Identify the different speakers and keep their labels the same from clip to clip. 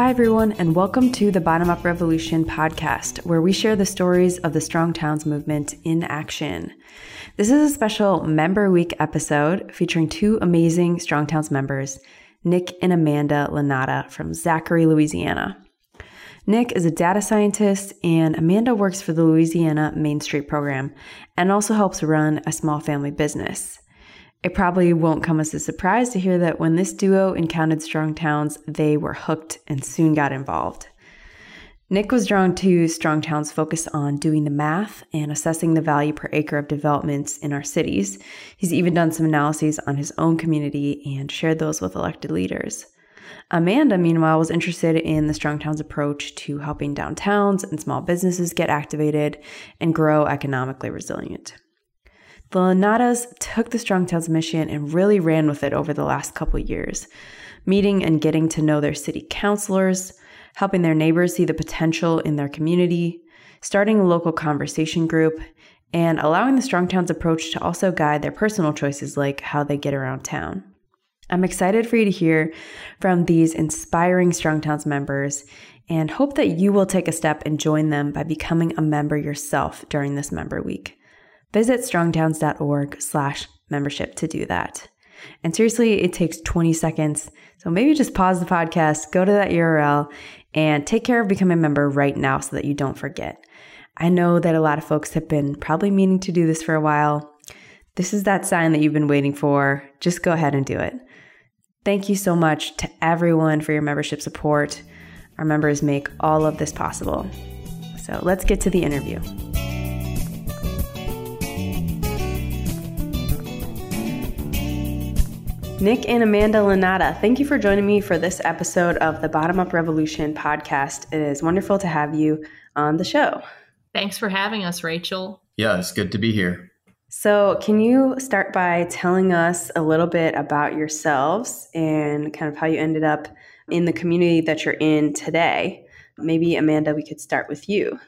Speaker 1: Hi, everyone, and welcome to the Bottom Up Revolution podcast, where we share the stories of the Strong Towns movement in action. This is a special Member Week episode featuring two amazing Strong Towns members, Nick and Amanda Lanata from Zachary, Louisiana. Nick is a data scientist, and Amanda works for the Louisiana Main Street program and also helps run a small family business. It probably won't come as a surprise to hear that when this duo encountered Strong Towns, they were hooked and soon got involved. Nick was drawn to Strong Towns' focus on doing the math and assessing the value per acre of developments in our cities. He's even done some analyses on his own community and shared those with elected leaders. Amanda, meanwhile, was interested in the Strong Towns approach to helping downtowns and small businesses get activated and grow economically resilient. The Lanatas took the Strong Towns mission and really ran with it over the last couple years, meeting and getting to know their city councilors, helping their neighbors see the potential in their community, starting a local conversation group, and allowing the Strong Towns approach to also guide their personal choices like how they get around town. I'm excited for you to hear from these inspiring Strong Towns members and hope that you will take a step and join them by becoming a member yourself during this member week. Visit strongtowns.org slash membership to do that. And seriously, it takes 20 seconds. So maybe just pause the podcast, go to that URL, and take care of becoming a member right now so that you don't forget. I know that a lot of folks have been probably meaning to do this for a while. This is that sign that you've been waiting for. Just go ahead and do it. Thank you so much to everyone for your membership support. Our members make all of this possible. So let's get to the interview. Nick and Amanda Lanata, thank you for joining me for this episode of the Bottom Up Revolution podcast. It is wonderful to have you on the show.
Speaker 2: Thanks for having us, Rachel.
Speaker 3: Yeah, it's good to be here.
Speaker 1: So, can you start by telling us a little bit about yourselves and kind of how you ended up in the community that you're in today? Maybe, Amanda, we could start with you.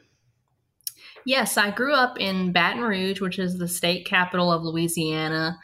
Speaker 2: Yes, I grew up in Baton Rouge, which is the state capital of Louisiana.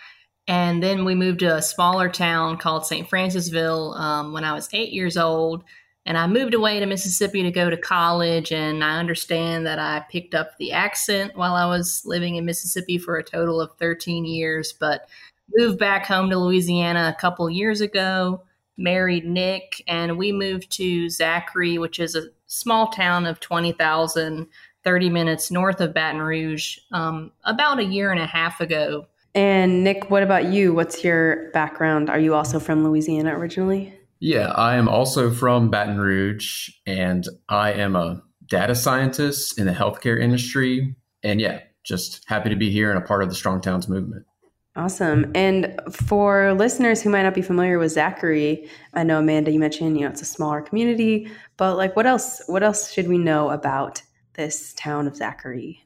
Speaker 2: And then we moved to a smaller town called St. Francisville um, when I was eight years old. And I moved away to Mississippi to go to college. And I understand that I picked up the accent while I was living in Mississippi for a total of 13 years, but moved back home to Louisiana a couple years ago, married Nick, and we moved to Zachary, which is a small town of 20,000, 30 minutes north of Baton Rouge, um, about a year and a half ago.
Speaker 1: And Nick, what about you? What's your background? Are you also from Louisiana originally?
Speaker 3: Yeah, I am also from Baton Rouge and I am a data scientist in the healthcare industry. And yeah, just happy to be here and a part of the Strong Towns movement.
Speaker 1: Awesome. And for listeners who might not be familiar with Zachary, I know Amanda, you mentioned, you know, it's a smaller community, but like what else what else should we know about this town of Zachary?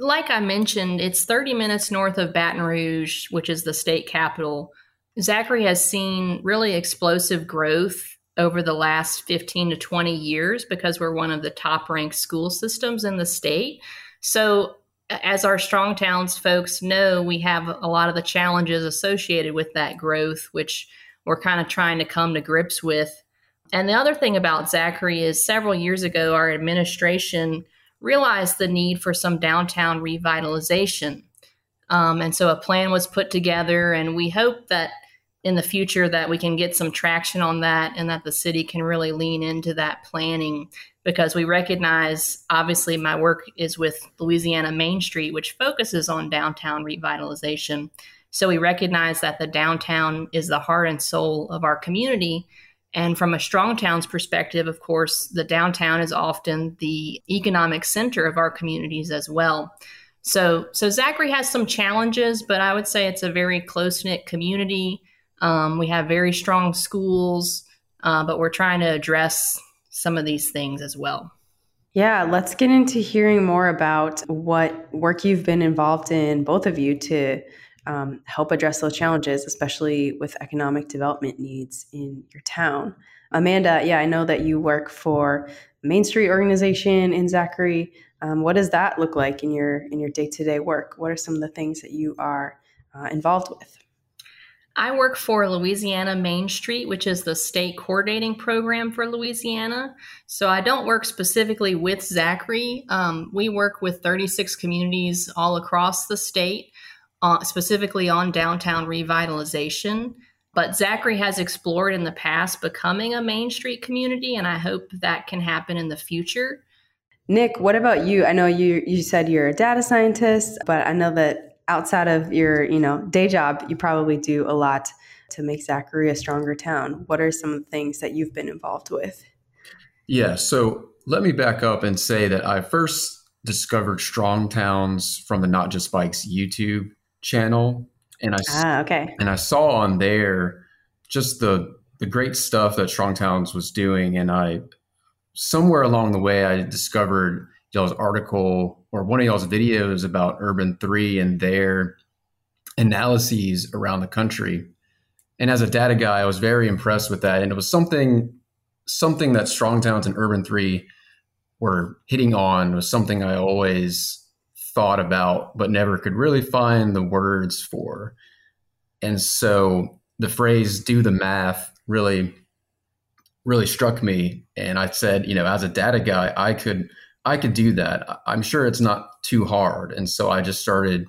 Speaker 2: Like I mentioned, it's 30 minutes north of Baton Rouge, which is the state capital. Zachary has seen really explosive growth over the last 15 to 20 years because we're one of the top ranked school systems in the state. So, as our Strong Towns folks know, we have a lot of the challenges associated with that growth, which we're kind of trying to come to grips with. And the other thing about Zachary is several years ago, our administration realized the need for some downtown revitalization. Um, and so a plan was put together, and we hope that in the future that we can get some traction on that and that the city can really lean into that planning because we recognize obviously my work is with Louisiana Main Street which focuses on downtown revitalization so we recognize that the downtown is the heart and soul of our community and from a strong town's perspective, of course, the downtown is often the economic center of our communities as well. So, so Zachary has some challenges, but I would say it's a very close knit community. Um, we have very strong schools, uh, but we're trying to address some of these things as well.
Speaker 1: Yeah, let's get into hearing more about what work you've been involved in, both of you, to um, help address those challenges, especially with economic development needs in your town. Amanda, yeah, I know that you work for Main Street organization in Zachary. Um, what does that look like in your in your day to day work? What are some of the things that you are uh, involved with?
Speaker 2: I work for Louisiana Main Street, which is the state coordinating program for Louisiana. So I don't work specifically with Zachary. Um, we work with 36 communities all across the state, uh, specifically on downtown revitalization. But Zachary has explored in the past becoming a Main Street community, and I hope that can happen in the future.
Speaker 1: Nick, what about you? I know you you said you're a data scientist, but I know that outside of your, you know, day job, you probably do a lot to make Zachary a stronger town. What are some of the things that you've been involved with?
Speaker 3: Yeah, so let me back up and say that I first discovered Strong Towns from the Not Just Bikes YouTube channel, and I
Speaker 1: ah, okay,
Speaker 3: and I saw on there just the the great stuff that Strong Towns was doing, and I somewhere along the way I discovered y'all's article or one of y'all's videos about Urban 3 and their analyses around the country. And as a data guy, I was very impressed with that. And it was something something that Strong Towns and Urban 3 were hitting on was something I always thought about but never could really find the words for. And so the phrase do the math really really struck me and I said, you know, as a data guy, I could I could do that. I'm sure it's not too hard. And so I just started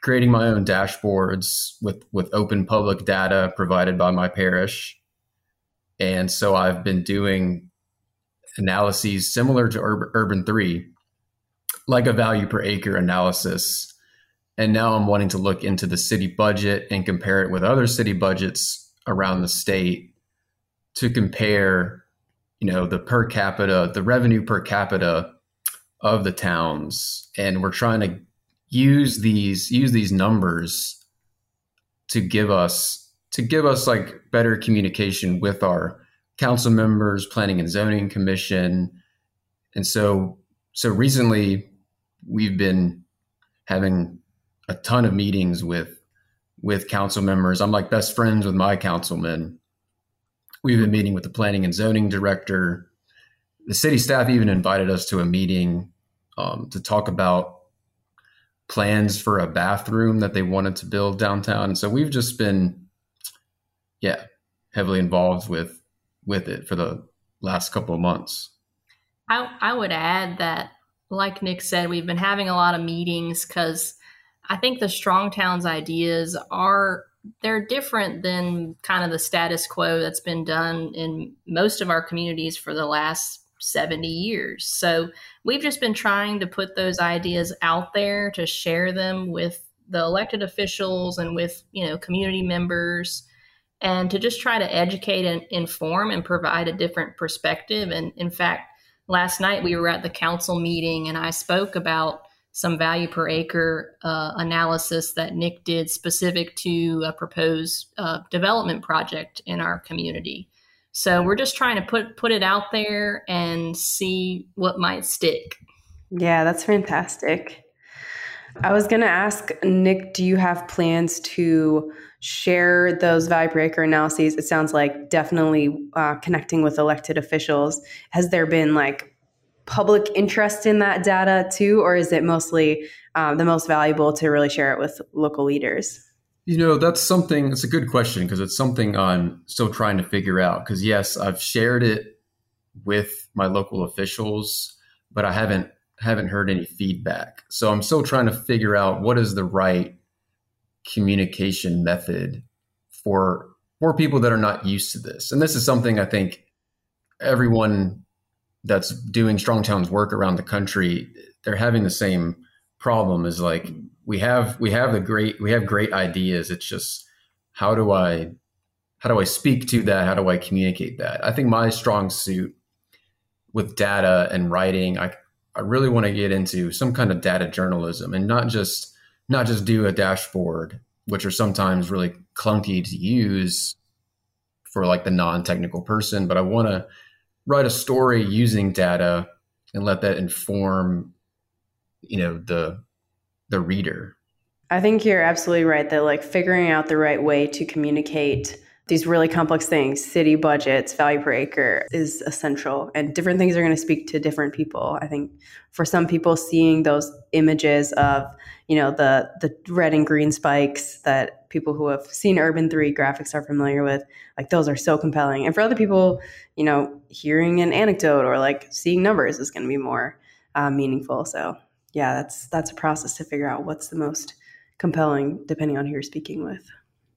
Speaker 3: creating my own dashboards with, with open public data provided by my parish. And so I've been doing analyses similar to Urban, Urban 3, like a value per acre analysis. And now I'm wanting to look into the city budget and compare it with other city budgets around the state to compare, you know, the per capita, the revenue per capita of the towns and we're trying to use these use these numbers to give us to give us like better communication with our council members planning and zoning commission and so so recently we've been having a ton of meetings with with council members i'm like best friends with my councilmen we've been meeting with the planning and zoning director the city staff even invited us to a meeting um, to talk about plans for a bathroom that they wanted to build downtown. And so we've just been, yeah, heavily involved with with it for the last couple of months.
Speaker 2: I, I would add that, like Nick said, we've been having a lot of meetings because I think the Strong Towns ideas are they're different than kind of the status quo that's been done in most of our communities for the last 70 years. So we've just been trying to put those ideas out there to share them with the elected officials and with, you know, community members and to just try to educate and inform and provide a different perspective. And in fact, last night we were at the council meeting and I spoke about some value per acre uh, analysis that Nick did specific to a proposed uh, development project in our community. So we're just trying to put put it out there and see what might stick.
Speaker 1: Yeah, that's fantastic. I was going to ask Nick, do you have plans to share those value acre analyses? It sounds like definitely uh, connecting with elected officials. Has there been like public interest in that data too, or is it mostly um, the most valuable to really share it with local leaders?
Speaker 3: You know, that's something, it's a good question because it's something I'm still trying to figure out. Because, yes, I've shared it with my local officials, but I haven't haven't heard any feedback. So I'm still trying to figure out what is the right communication method for for people that are not used to this. And this is something I think everyone that's doing Strong Towns work around the country, they're having the same problem is like we have we have the great we have great ideas. It's just how do I how do I speak to that? How do I communicate that? I think my strong suit with data and writing, I I really want to get into some kind of data journalism and not just not just do a dashboard, which are sometimes really clunky to use for like the non-technical person, but I want to write a story using data and let that inform you know the the reader.
Speaker 1: I think you're absolutely right that like figuring out the right way to communicate these really complex things, city budgets, value per acre is essential. And different things are going to speak to different people. I think for some people, seeing those images of, you know, the the red and green spikes that people who have seen Urban 3 graphics are familiar with, like those are so compelling. And for other people, you know, hearing an anecdote or like seeing numbers is going to be more uh, meaningful. So yeah, that's that's a process to figure out what's the most compelling depending on who you're speaking with.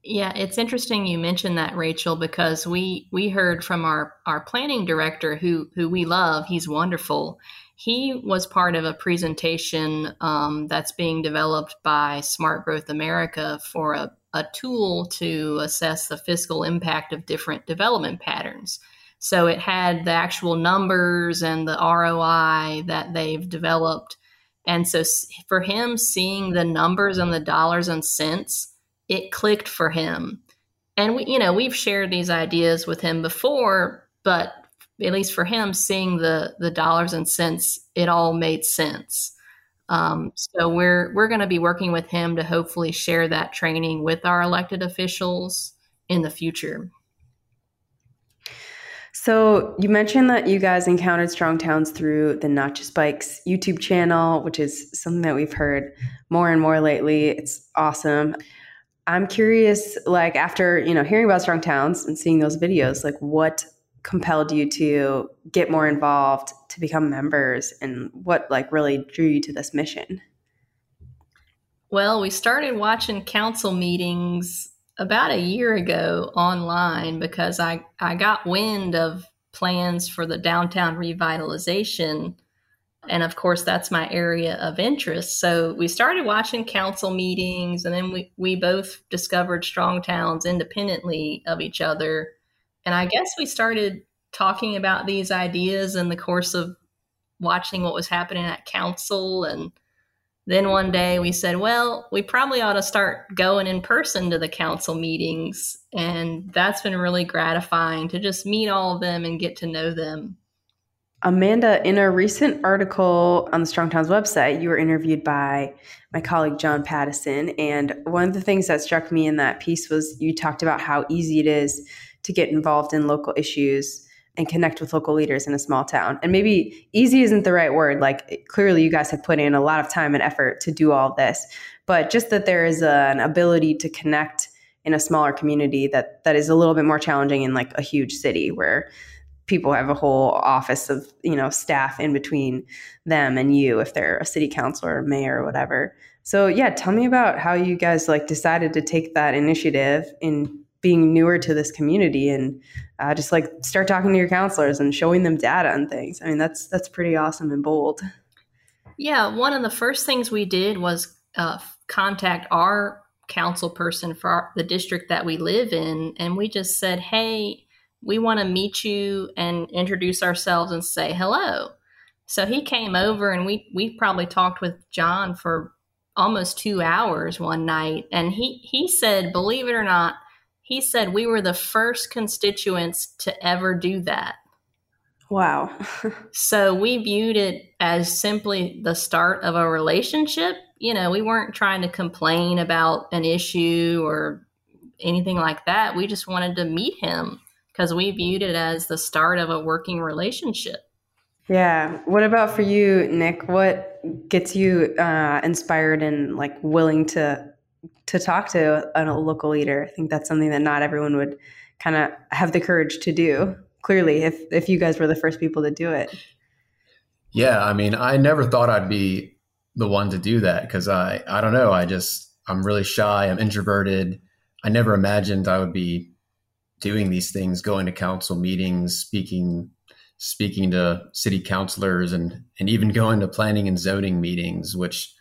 Speaker 2: Yeah, it's interesting you mentioned that, Rachel, because we we heard from our our planning director, who who we love. He's wonderful. He was part of a presentation um, that's being developed by Smart Growth America for a, a tool to assess the fiscal impact of different development patterns. So it had the actual numbers and the ROI that they've developed. And so for him, seeing the numbers and the dollars and cents it clicked for him. And we, you know, we've shared these ideas with him before, but at least for him, seeing the the dollars and cents, it all made sense. Um, so we're we're going to be working with him to hopefully share that training with our elected officials in the future.
Speaker 1: So you mentioned that you guys encountered strong towns through the Not Just Bikes YouTube channel, which is something that we've heard more and more lately. It's awesome. I'm curious, like after you know hearing about Strong Towns and seeing those videos, like what compelled you to get more involved, to become members, and what like really drew you to this mission?
Speaker 2: Well, we started watching council meetings about a year ago online because I, I got wind of plans for the downtown revitalization and of course that's my area of interest. So we started watching council meetings and then we, we both discovered strong towns independently of each other. And i guess we started talking about these ideas in the course of watching what was happening at council. And then one day we said well we probably ought to start going in person to the council meetings. And that's been really gratifying to just meet all of them and get to know them
Speaker 1: Amanda, in a recent article on the Strong Towns website, you were interviewed by my colleague John Pattison. And one of the things that struck me in that piece was you talked about how easy it is to get involved in local issues and connect with local leaders in a small town. And maybe easy isn't the right word. Like clearly, you guys have put in a lot of time and effort to do all this, but just that there is a, an ability to connect in a smaller community that that is a little bit more challenging in like a huge city where people have a whole office of you know staff in between them and you if they're a city councilor or mayor or whatever. So yeah tell me about how you guys like decided to take that initiative in being newer to this community and uh, just like start talking to your councilors and showing them data and things. I mean that's that's pretty awesome and bold.
Speaker 2: Yeah one of the first things we did was uh, contact our council person for our, the district that we live in and we just said hey we want to meet you and introduce ourselves and say hello. So he came over and we we probably talked with John for almost 2 hours one night and he he said believe it or not he said we were the first constituents to ever do that.
Speaker 1: Wow.
Speaker 2: so we viewed it as simply the start of a relationship. You know, we weren't trying to complain about an issue or anything like that. We just wanted to meet him because we viewed it as the start of a working relationship.
Speaker 1: Yeah. What about for you, Nick? What gets you uh, inspired and like willing to to talk to a, a local leader? I think that's something that not everyone would kind of have the courage to do. Clearly, if if you guys were the first people to do it.
Speaker 3: Yeah, I mean, I never thought I'd be the one to do that because I I don't know. I just I'm really shy. I'm introverted. I never imagined I would be doing these things, going to council meetings, speaking speaking to city councilors and and even going to planning and zoning meetings, which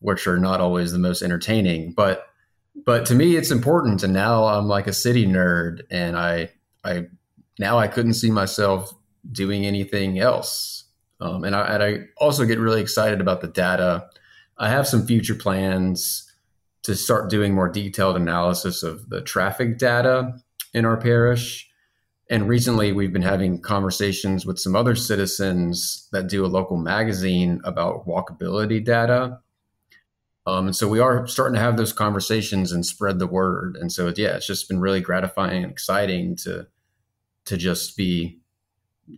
Speaker 3: which are not always the most entertaining. But but to me it's important and now I'm like a city nerd and I I now I couldn't see myself doing anything else. Um, and, I, and I also get really excited about the data. I have some future plans to start doing more detailed analysis of the traffic data in our parish. And recently, we've been having conversations with some other citizens that do a local magazine about walkability data. Um, and so we are starting to have those conversations and spread the word. And so yeah, it's just been really gratifying and exciting to to just be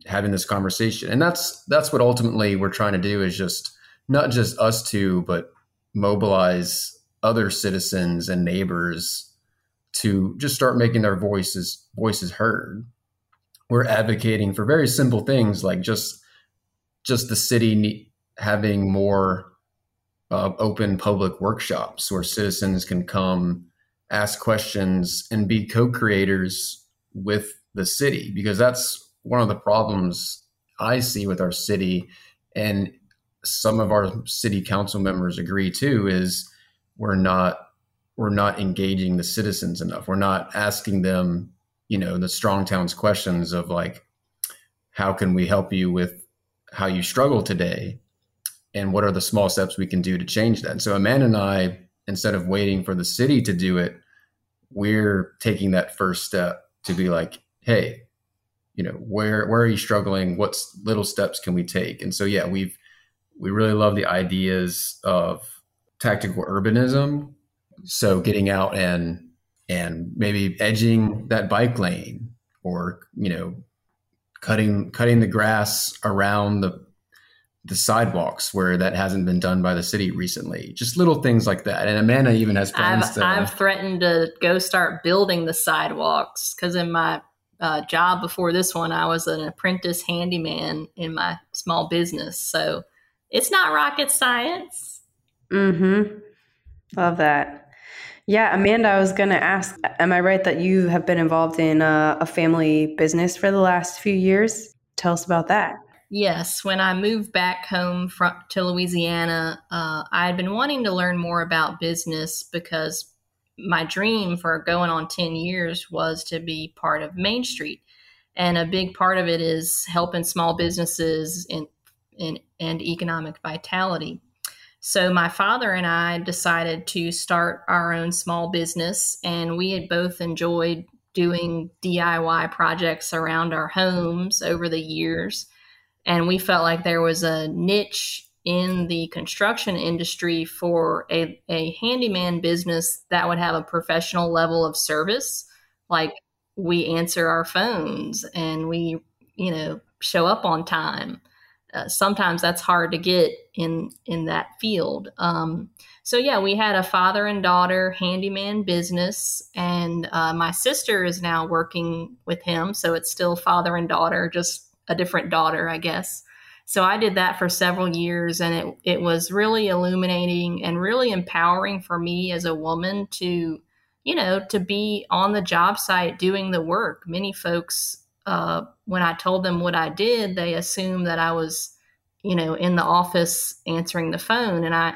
Speaker 3: having this conversation. And that's that's what ultimately we're trying to do is just not just us two, but mobilize other citizens and neighbors to just start making their voices voices heard. We're advocating for very simple things like just just the city having more uh, open public workshops where citizens can come ask questions and be co-creators with the city because that's one of the problems I see with our city and some of our city council members agree too is we're not we're not engaging the citizens enough. We're not asking them, you know, the strong towns questions of like how can we help you with how you struggle today and what are the small steps we can do to change that. And so Amanda and I instead of waiting for the city to do it, we're taking that first step to be like, hey, you know, where where are you struggling? What little steps can we take? And so yeah, we've we really love the ideas of tactical urbanism. So getting out and and maybe edging that bike lane or, you know, cutting cutting the grass around the the sidewalks where that hasn't been done by the city recently. Just little things like that. And Amanda even has plans
Speaker 2: I've,
Speaker 3: to.
Speaker 2: I've threatened to go start building the sidewalks because in my uh, job before this one, I was an apprentice handyman in my small business. So it's not rocket science.
Speaker 1: Mm-hmm. Love that. Yeah, Amanda, I was going to ask, am I right that you have been involved in a, a family business for the last few years? Tell us about that.
Speaker 2: Yes, when I moved back home from, to Louisiana, uh, I had been wanting to learn more about business because my dream for going on 10 years was to be part of Main Street. And a big part of it is helping small businesses in, and economic vitality. So my father and I decided to start our own small business, and we had both enjoyed doing DIY projects around our homes over the years. And we felt like there was a niche in the construction industry for a, a handyman business that would have a professional level of service. Like we answer our phones and we, you know, show up on time. Uh, sometimes that's hard to get in in that field. Um, so yeah, we had a father and daughter handyman business, and uh, my sister is now working with him. So it's still father and daughter, just a different daughter, I guess. So I did that for several years, and it it was really illuminating and really empowering for me as a woman to, you know, to be on the job site doing the work. Many folks, uh, when I told them what I did, they assumed that I was, you know, in the office answering the phone, and I.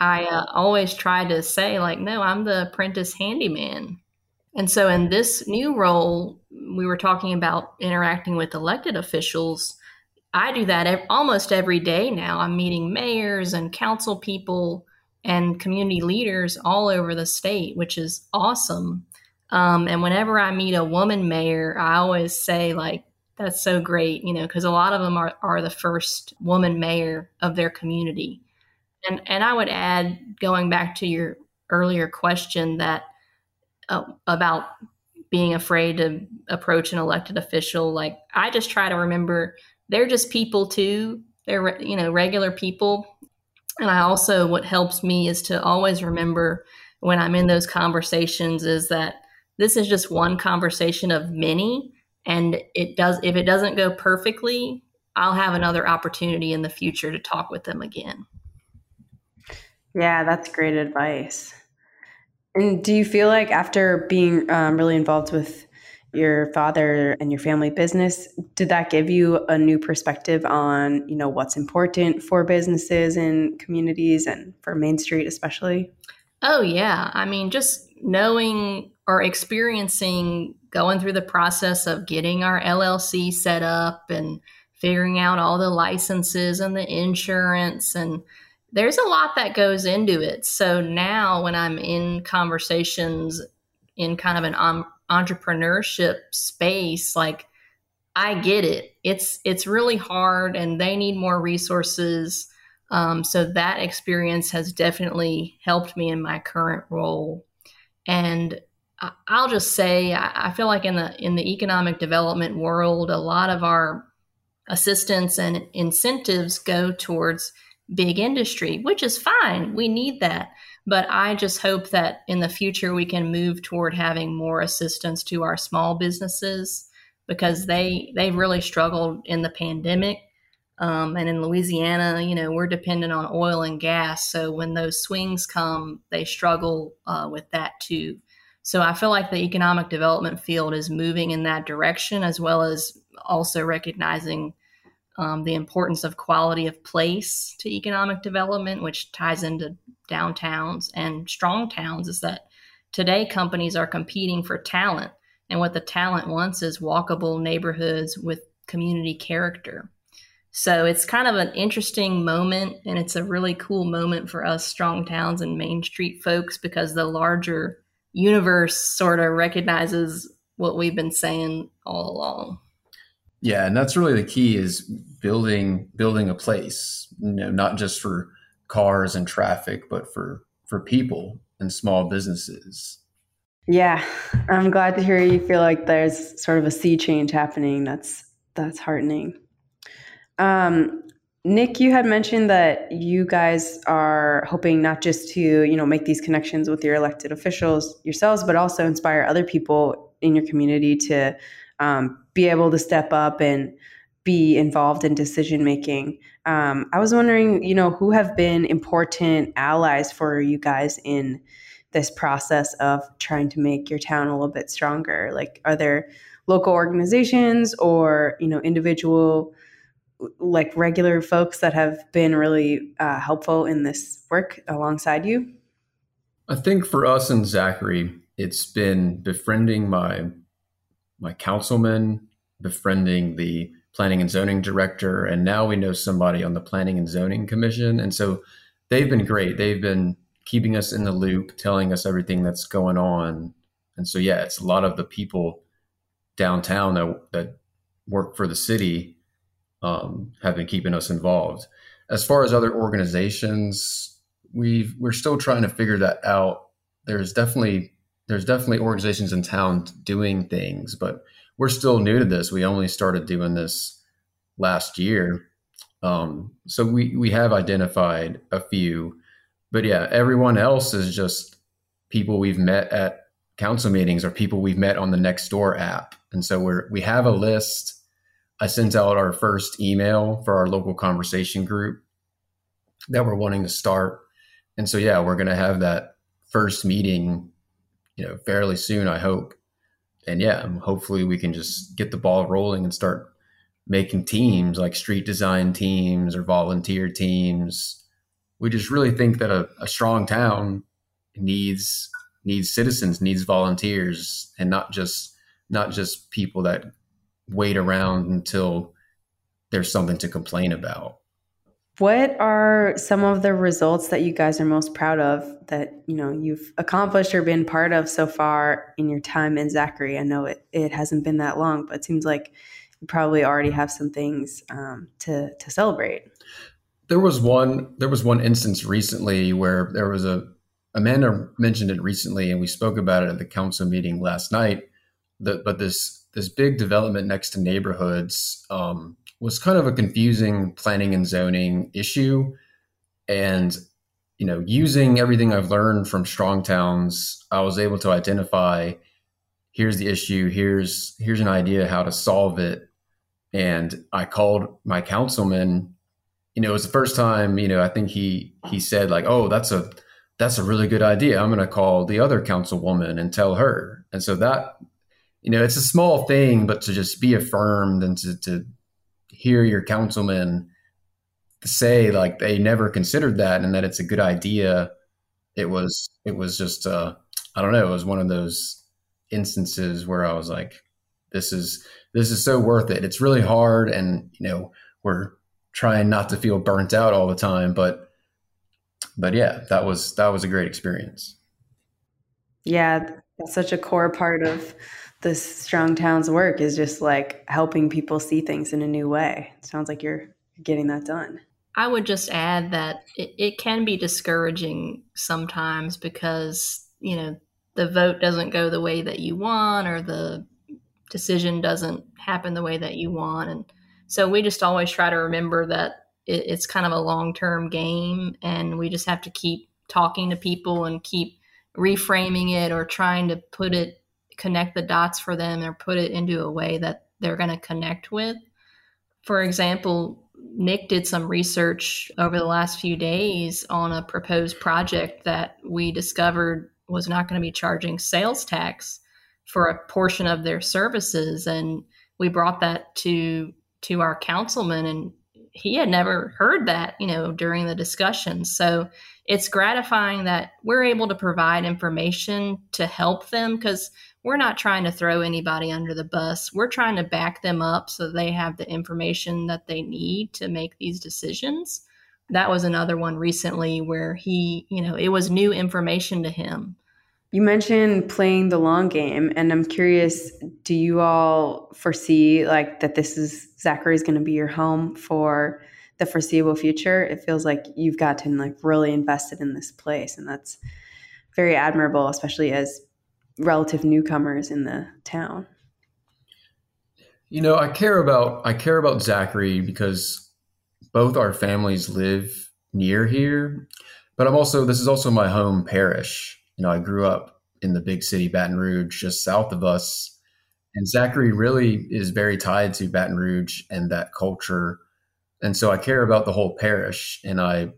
Speaker 2: I uh, always tried to say, like, no, I'm the apprentice handyman. And so, in this new role, we were talking about interacting with elected officials. I do that almost every day now. I'm meeting mayors and council people and community leaders all over the state, which is awesome. Um, and whenever I meet a woman mayor, I always say, like, that's so great, you know, because a lot of them are, are the first woman mayor of their community. And, and I would add, going back to your earlier question, that uh, about being afraid to approach an elected official, like, I just try to remember they're just people too. They're, you know, regular people. And I also, what helps me is to always remember when I'm in those conversations is that this is just one conversation of many. And it does, if it doesn't go perfectly, I'll have another opportunity in the future to talk with them again.
Speaker 1: Yeah, that's great advice. And do you feel like after being um, really involved with your father and your family business did that give you a new perspective on you know what's important for businesses and communities and for main street especially
Speaker 2: oh yeah i mean just knowing or experiencing going through the process of getting our llc set up and figuring out all the licenses and the insurance and there's a lot that goes into it. So now when i'm in conversations in kind of an entrepreneurship space like i get it. It's it's really hard and they need more resources. Um, so that experience has definitely helped me in my current role. And I'll just say I feel like in the in the economic development world, a lot of our assistance and incentives go towards big industry, which is fine. We need that. But I just hope that in the future we can move toward having more assistance to our small businesses because they they've really struggled in the pandemic. Um, and in Louisiana, you know, we're dependent on oil and gas. So when those swings come, they struggle uh, with that too. So I feel like the economic development field is moving in that direction, as well as also recognizing um, the importance of quality of place to economic development, which ties into downtowns and strong towns. Is that today companies are competing for talent, and what the talent wants is walkable neighborhoods with community character. So it's kind of an interesting moment, and it's a really cool moment for us strong towns and Main Street folks because the larger universe sort of recognizes what we've been saying all along.
Speaker 3: Yeah, and that's really the key is building building a place, you know, not just for cars and traffic, but for for people and small businesses.
Speaker 1: Yeah, I'm glad to hear you feel like there's sort of a sea change happening. That's that's heartening. Um, Nick, you had mentioned that you guys are hoping not just to, you know, make these connections with your elected officials yourselves, but also inspire other people in your community to um, be able to step up and be involved in decision making. Um, I was wondering, you know, who have been important allies for you guys in this process of trying to make your town a little bit stronger? Like, are there local organizations or you know individual like regular folks that have been really uh, helpful in this work alongside you?
Speaker 3: I think for us and Zachary, it's been befriending my my councilman, befriending the planning and zoning director, and now we know somebody on the planning and zoning commission. And so they've been great. They've been keeping us in the loop, telling us everything that's going on. And so yeah, it's a lot of the people downtown that that work for the city um, have been keeping us involved. As far as other organizations, we've we're still trying to figure that out. There's definitely there's definitely organizations in town doing things, but we're still new to this. We only started doing this last year, um, so we we have identified a few, but yeah, everyone else is just people we've met at council meetings or people we've met on the Nextdoor app, and so we're we have a list I sent out our first email for our local conversation group that we're wanting to start. And so, yeah, we're going to have that first meeting, you know, fairly soon, I hope. And yeah, um, hopefully we can just get the ball rolling and start making teams like street design teams or volunteer teams. We just really think that a, a strong town needs needs citizens, needs volunteers, and not just not just people that wait around until there's something to complain about.
Speaker 1: What are some of the results that you guys are most proud of that you know you've accomplished or been part of so far in your time in Zachary? I know it, it hasn't been that long, but it seems like you probably already have some things um, to to celebrate.
Speaker 3: There was one there was one instance recently where there was a Amanda mentioned it recently, and we spoke about it at the council meeting last night. The, but this this big development next to neighborhoods um, was kind of a confusing planning and zoning issue. And, you know, using everything I've learned from strong towns, I was able to identify here's the issue, here's here's an idea how to solve it. And I called my councilman, you know, it was the first time, you know, I think he he said like, "Oh, that's a that's a really good idea. I'm going to call the other councilwoman and tell her." And so that you know, it's a small thing, but to just be affirmed and to, to hear your councilman say like they never considered that and that it's a good idea, it was it was just uh, I don't know, it was one of those instances where I was like, this is this is so worth it. It's really hard, and you know, we're trying not to feel burnt out all the time, but but yeah, that was that was a great experience.
Speaker 1: Yeah, that's such a core part of this strong towns work is just like helping people see things in a new way. It sounds like you're getting that done.
Speaker 2: I would just add that it, it can be discouraging sometimes because, you know, the vote doesn't go the way that you want or the decision doesn't happen the way that you want. And so we just always try to remember that it, it's kind of a long term game and we just have to keep talking to people and keep reframing it or trying to put it, connect the dots for them or put it into a way that they're going to connect with. For example, Nick did some research over the last few days on a proposed project that we discovered was not going to be charging sales tax for a portion of their services and we brought that to to our councilman and he had never heard that you know during the discussion so it's gratifying that we're able to provide information to help them because we're not trying to throw anybody under the bus. We're trying to back them up so they have the information that they need to make these decisions. That was another one recently where he you know it was new information to him.
Speaker 1: You mentioned playing the long game, and I'm curious do you all foresee like that this is Zachary's going to be your home for the foreseeable future? It feels like you've gotten like really invested in this place, and that's very admirable, especially as relative newcomers in the town.
Speaker 3: You know, I care about I care about Zachary because both our families live near here, but I'm also this is also my home parish you know, I grew up in the big city, Baton Rouge, just south of us. And Zachary really is very tied to Baton Rouge and that culture. And so I care about the whole parish. And I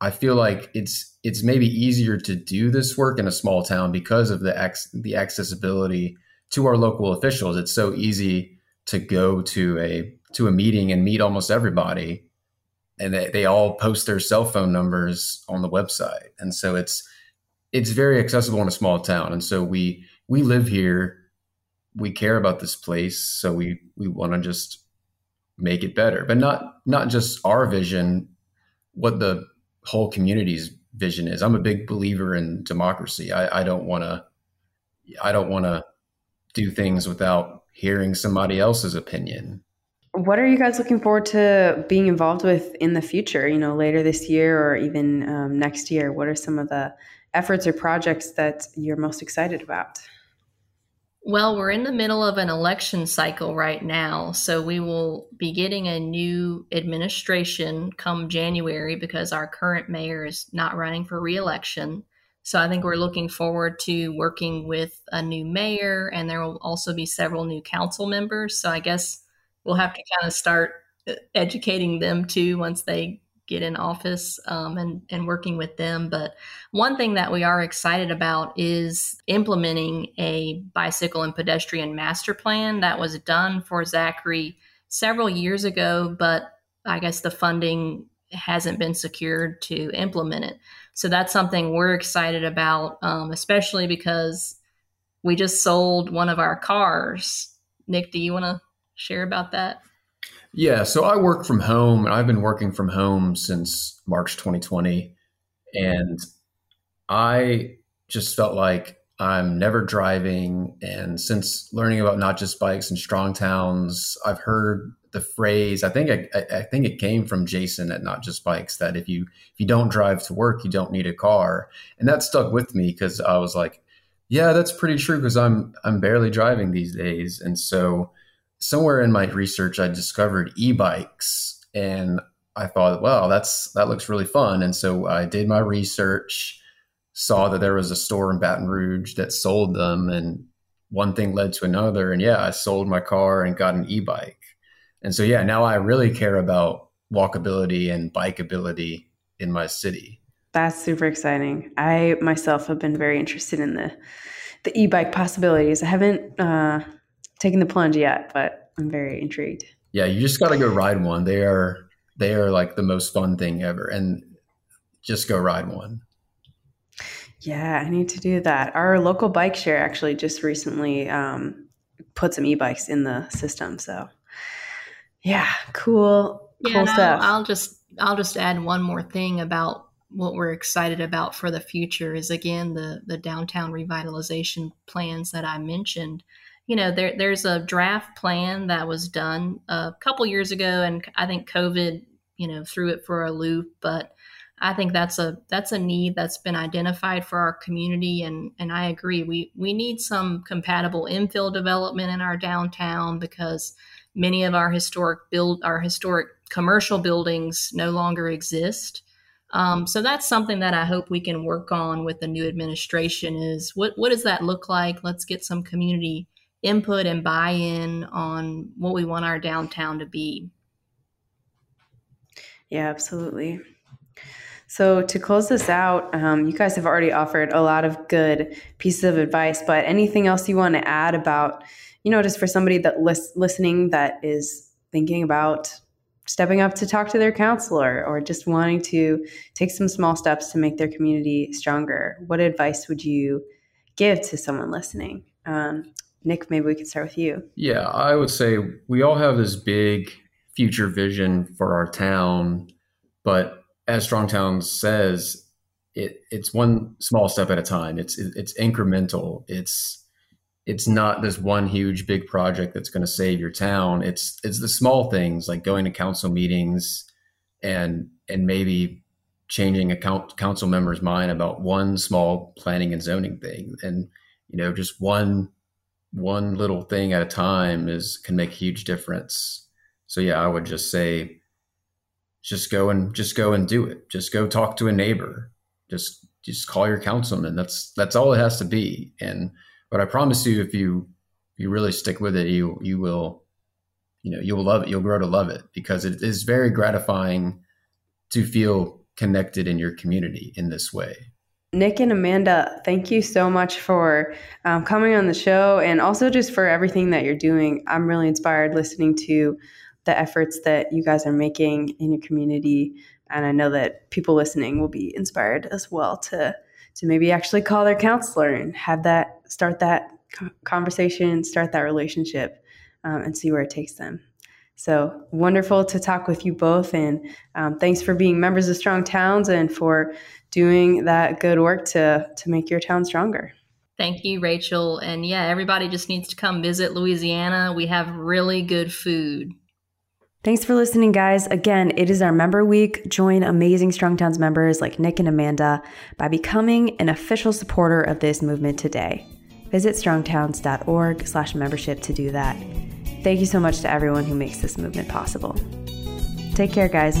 Speaker 3: I feel like it's it's maybe easier to do this work in a small town because of the ex, the accessibility to our local officials. It's so easy to go to a to a meeting and meet almost everybody and they, they all post their cell phone numbers on the website. And so it's it's very accessible in a small town, and so we we live here. We care about this place, so we we want to just make it better, but not not just our vision, what the whole community's vision is. I'm a big believer in democracy. I, I don't want to I don't want to do things without hearing somebody else's opinion.
Speaker 1: What are you guys looking forward to being involved with in the future? You know, later this year or even um, next year. What are some of the efforts or projects that you're most excited about?
Speaker 2: Well, we're in the middle of an election cycle right now. So we will be getting a new administration come January because our current mayor is not running for reelection. So I think we're looking forward to working with a new mayor, and there will also be several new council members. So I guess we'll have to kind of start uh, educating them too once they get in office um, and, and working with them. But one thing that we are excited about is implementing a bicycle and pedestrian master plan that was done for Zachary several years ago, but I guess the funding hasn't been secured to implement it. So that's something we're excited about, um, especially because we just sold one of our cars. Nick, do you want to share about that?
Speaker 3: Yeah, so I work from home and I've been working from home since March 2020. And I just felt like I'm never driving. And since learning about not just bikes and strong towns, I've heard the phrase. I think I, I, think it came from Jason at Not Just Bikes that if you if you don't drive to work, you don't need a car, and that stuck with me because I was like, yeah, that's pretty true because I'm I'm barely driving these days, and so somewhere in my research, I discovered e-bikes, and I thought, wow, that's that looks really fun. And so I did my research, saw that there was a store in Baton Rouge that sold them, and one thing led to another. And yeah, I sold my car and got an e-bike. And so yeah, now I really care about walkability and bikeability in my city.
Speaker 1: That's super exciting. I myself have been very interested in the the e-bike possibilities. I haven't uh, taken the plunge yet, but I'm very intrigued.
Speaker 3: Yeah, you just got to go ride one. They are they are like the most fun thing ever, and just go ride one.
Speaker 1: Yeah, I need to do that. Our local bike share actually just recently um, put some e-bikes in the system. So, yeah, cool,
Speaker 2: yeah,
Speaker 1: cool stuff.
Speaker 2: I'll, I'll just I'll just add one more thing about what we're excited about for the future is again the the downtown revitalization plans that I mentioned you know, there there's a draft plan that was done a couple years ago, and I think COVID you know threw it for a loop. But I think that's a that's a need that's been identified for our community, and and I agree. We we need some compatible infill development in our downtown because many of our historic build our historic commercial buildings no longer exist. Um, so that's something that I hope we can work on with the new administration. Is what what does that look like? Let's get some community input and buy-in on what we want our downtown to be.
Speaker 1: Yeah, absolutely. So to close this out, um, you guys have already offered a lot of good pieces of advice, but anything else you want to add about, you know, just for somebody that lis- listening that is thinking about stepping up to talk to their councilor or just wanting to take some small steps to make their community stronger, what advice would you give to someone listening? Um, Nick, maybe we could start with you.
Speaker 3: Yeah, I would say we all have this big future vision for our town, but as Strong Towns says, it, it's one small step at a time. It's it's incremental. It's it's not this one huge big project that's going to save your town. It's it's the small things like going to council meetings and and maybe changing a council member's mind about one small planning and zoning thing and you know just one one little thing at a time is can make a huge difference. So yeah i would just say just go and just go and do it. Just go talk to a neighbor. Just just call your councilman. That's that's all it has to be. And but I promise you, if you you really stick with it, you you will, you know, you will love it. You'll grow to love it because it is very gratifying to feel connected in your community in this way.
Speaker 1: Nick and Amanda, thank you so much for um, coming on the show and also just for everything that you're doing. I'm really inspired listening to the efforts that you guys are making in your community. And I know that people listening will be inspired as well to to maybe actually call their councilor and have that start that conversation, start that relationship, um, and see where it takes them. So wonderful to talk with you both, and um, thanks for being members of Strong Towns and for doing that good work to to make your town stronger.
Speaker 2: Thank you, Rachel. And yeah, everybody just needs to come visit Louisiana. We have really good food.
Speaker 1: Thanks for listening, guys. Again, it is our member week. Join amazing Strong Towns members like Nick and Amanda by becoming an official supporter of this movement today. Visit strongtowns.org slash membership to do that. Thank you so much to everyone who makes this movement possible. Take care, guys.